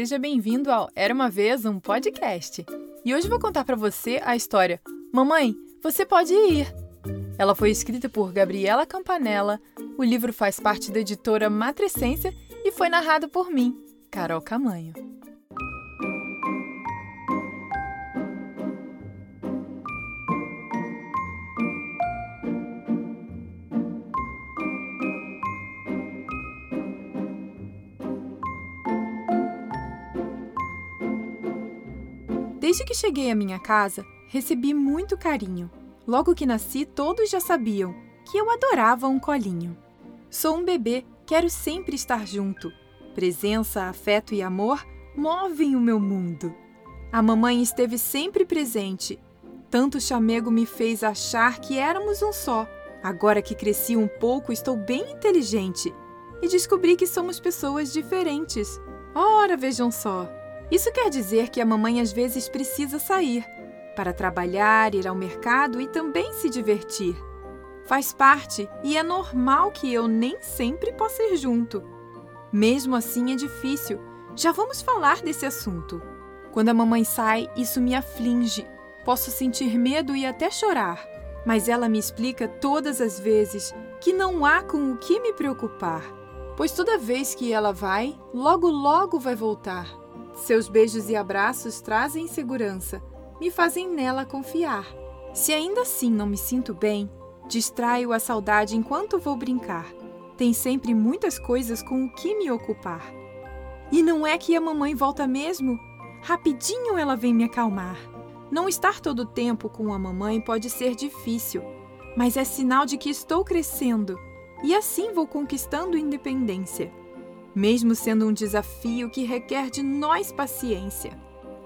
seja bem-vindo ao Era uma vez um podcast. E hoje vou contar para você a história Mamãe, você pode ir. Ela foi escrita por Gabriela Campanella. O livro faz parte da editora Matricência e foi narrado por mim, Carol Camanho. Desde que cheguei à minha casa, recebi muito carinho. Logo que nasci, todos já sabiam que eu adorava um colinho. Sou um bebê, quero sempre estar junto. Presença, afeto e amor movem o meu mundo. A mamãe esteve sempre presente. Tanto chamego me fez achar que éramos um só. Agora que cresci um pouco, estou bem inteligente e descobri que somos pessoas diferentes. Ora, vejam só! Isso quer dizer que a mamãe às vezes precisa sair para trabalhar, ir ao mercado e também se divertir. Faz parte e é normal que eu nem sempre possa ir junto. Mesmo assim é difícil. Já vamos falar desse assunto. Quando a mamãe sai, isso me aflige. Posso sentir medo e até chorar. Mas ela me explica todas as vezes que não há com o que me preocupar, pois toda vez que ela vai, logo logo vai voltar. Seus beijos e abraços trazem segurança, me fazem nela confiar. Se ainda assim não me sinto bem, distraio a saudade enquanto vou brincar. Tem sempre muitas coisas com o que me ocupar. E não é que a mamãe volta mesmo? Rapidinho ela vem me acalmar. Não estar todo o tempo com a mamãe pode ser difícil, mas é sinal de que estou crescendo e assim vou conquistando independência mesmo sendo um desafio que requer de nós paciência.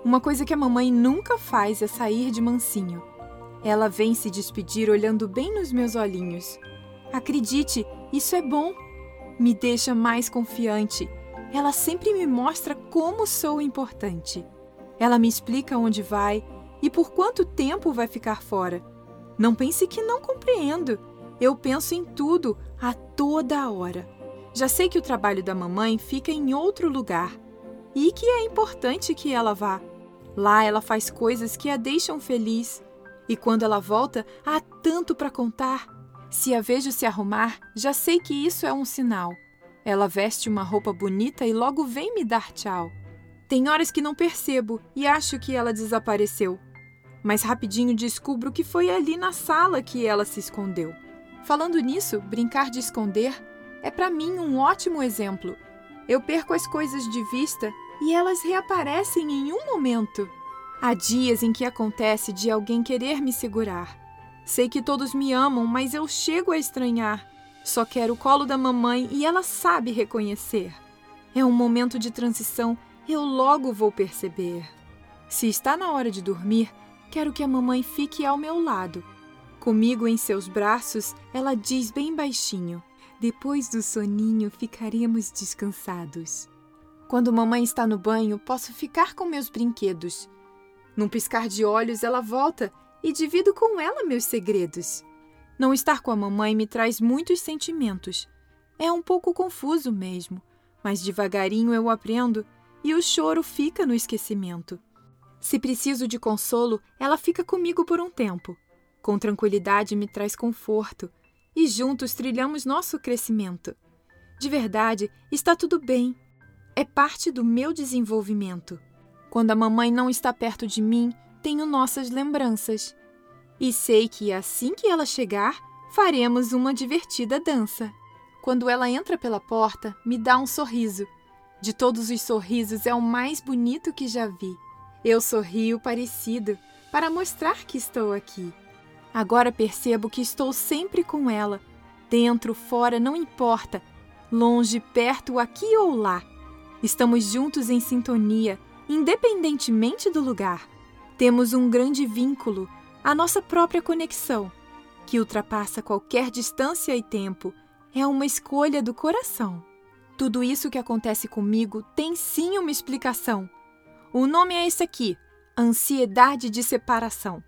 Uma coisa que a mamãe nunca faz é sair de mansinho. Ela vem se despedir olhando bem nos meus olhinhos. Acredite, isso é bom. Me deixa mais confiante. Ela sempre me mostra como sou importante. Ela me explica onde vai e por quanto tempo vai ficar fora. Não pense que não compreendo. Eu penso em tudo a toda hora. Já sei que o trabalho da mamãe fica em outro lugar e que é importante que ela vá. Lá ela faz coisas que a deixam feliz e quando ela volta, há tanto para contar. Se a vejo se arrumar, já sei que isso é um sinal. Ela veste uma roupa bonita e logo vem me dar tchau. Tem horas que não percebo e acho que ela desapareceu. Mas rapidinho descubro que foi ali na sala que ela se escondeu. Falando nisso, brincar de esconder é para mim um ótimo exemplo. Eu perco as coisas de vista e elas reaparecem em um momento. Há dias em que acontece de alguém querer me segurar. Sei que todos me amam, mas eu chego a estranhar. Só quero o colo da mamãe e ela sabe reconhecer. É um momento de transição, eu logo vou perceber. Se está na hora de dormir, quero que a mamãe fique ao meu lado. Comigo em seus braços, ela diz bem baixinho: depois do soninho ficaremos descansados. Quando mamãe está no banho, posso ficar com meus brinquedos. Num piscar de olhos, ela volta e divido com ela meus segredos. Não estar com a mamãe me traz muitos sentimentos. É um pouco confuso mesmo, mas devagarinho eu aprendo e o choro fica no esquecimento. Se preciso de consolo, ela fica comigo por um tempo. Com tranquilidade me traz conforto e juntos trilhamos nosso crescimento. De verdade, está tudo bem. É parte do meu desenvolvimento. Quando a mamãe não está perto de mim, tenho nossas lembranças. E sei que assim que ela chegar, faremos uma divertida dança. Quando ela entra pela porta, me dá um sorriso. De todos os sorrisos, é o mais bonito que já vi. Eu sorrio parecido para mostrar que estou aqui. Agora percebo que estou sempre com ela. Dentro, fora, não importa. Longe, perto, aqui ou lá. Estamos juntos em sintonia, independentemente do lugar. Temos um grande vínculo, a nossa própria conexão, que ultrapassa qualquer distância e tempo. É uma escolha do coração. Tudo isso que acontece comigo tem sim uma explicação. O nome é esse aqui: ansiedade de separação.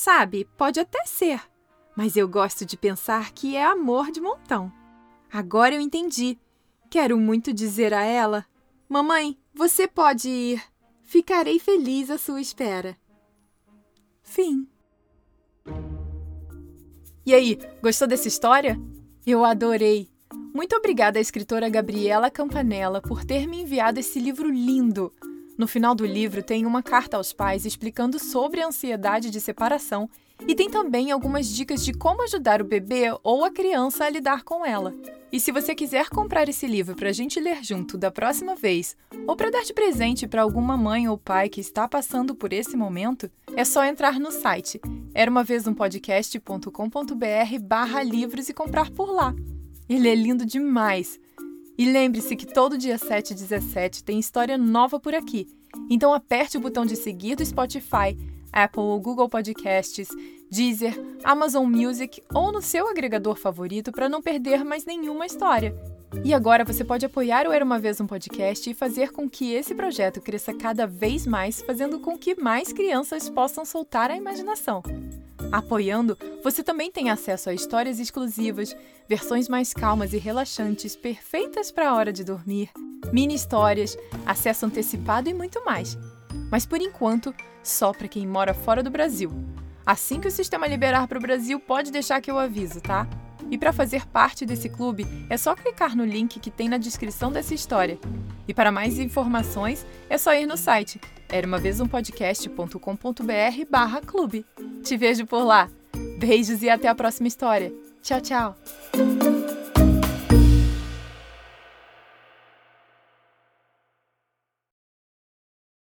Sabe, pode até ser, mas eu gosto de pensar que é amor de montão. Agora eu entendi. Quero muito dizer a ela: Mamãe, Você pode ir. Ficarei feliz à sua espera. Fim. E aí, gostou dessa história? Eu adorei! Muito obrigada à escritora Gabriela Campanella por ter me enviado esse livro lindo. No final do livro tem uma carta aos pais explicando sobre a ansiedade de separação e tem também algumas dicas de como ajudar o bebê ou a criança a lidar com ela. E se você quiser comprar esse livro para a gente ler junto da próxima vez, ou para dar de presente para alguma mãe ou pai que está passando por esse momento, é só entrar no site era uma vez um podcast.com.br barra livros e comprar por lá. Ele é lindo demais. E lembre-se que todo dia 7 e 17 tem história nova por aqui. Então aperte o botão de seguir do Spotify, Apple ou Google Podcasts Deezer, Amazon Music ou no seu agregador favorito para não perder mais nenhuma história. E agora você pode apoiar o Era uma Vez um Podcast e fazer com que esse projeto cresça cada vez mais, fazendo com que mais crianças possam soltar a imaginação. Apoiando, você também tem acesso a histórias exclusivas, versões mais calmas e relaxantes, perfeitas para a hora de dormir, mini histórias, acesso antecipado e muito mais. Mas por enquanto, só para quem mora fora do Brasil. Assim que o sistema liberar para o Brasil, pode deixar que eu aviso, tá? E para fazer parte desse clube, é só clicar no link que tem na descrição dessa história. E para mais informações, é só ir no site era uma vez um podcast.com.br barra clube. Te vejo por lá. Beijos e até a próxima história. Tchau, tchau!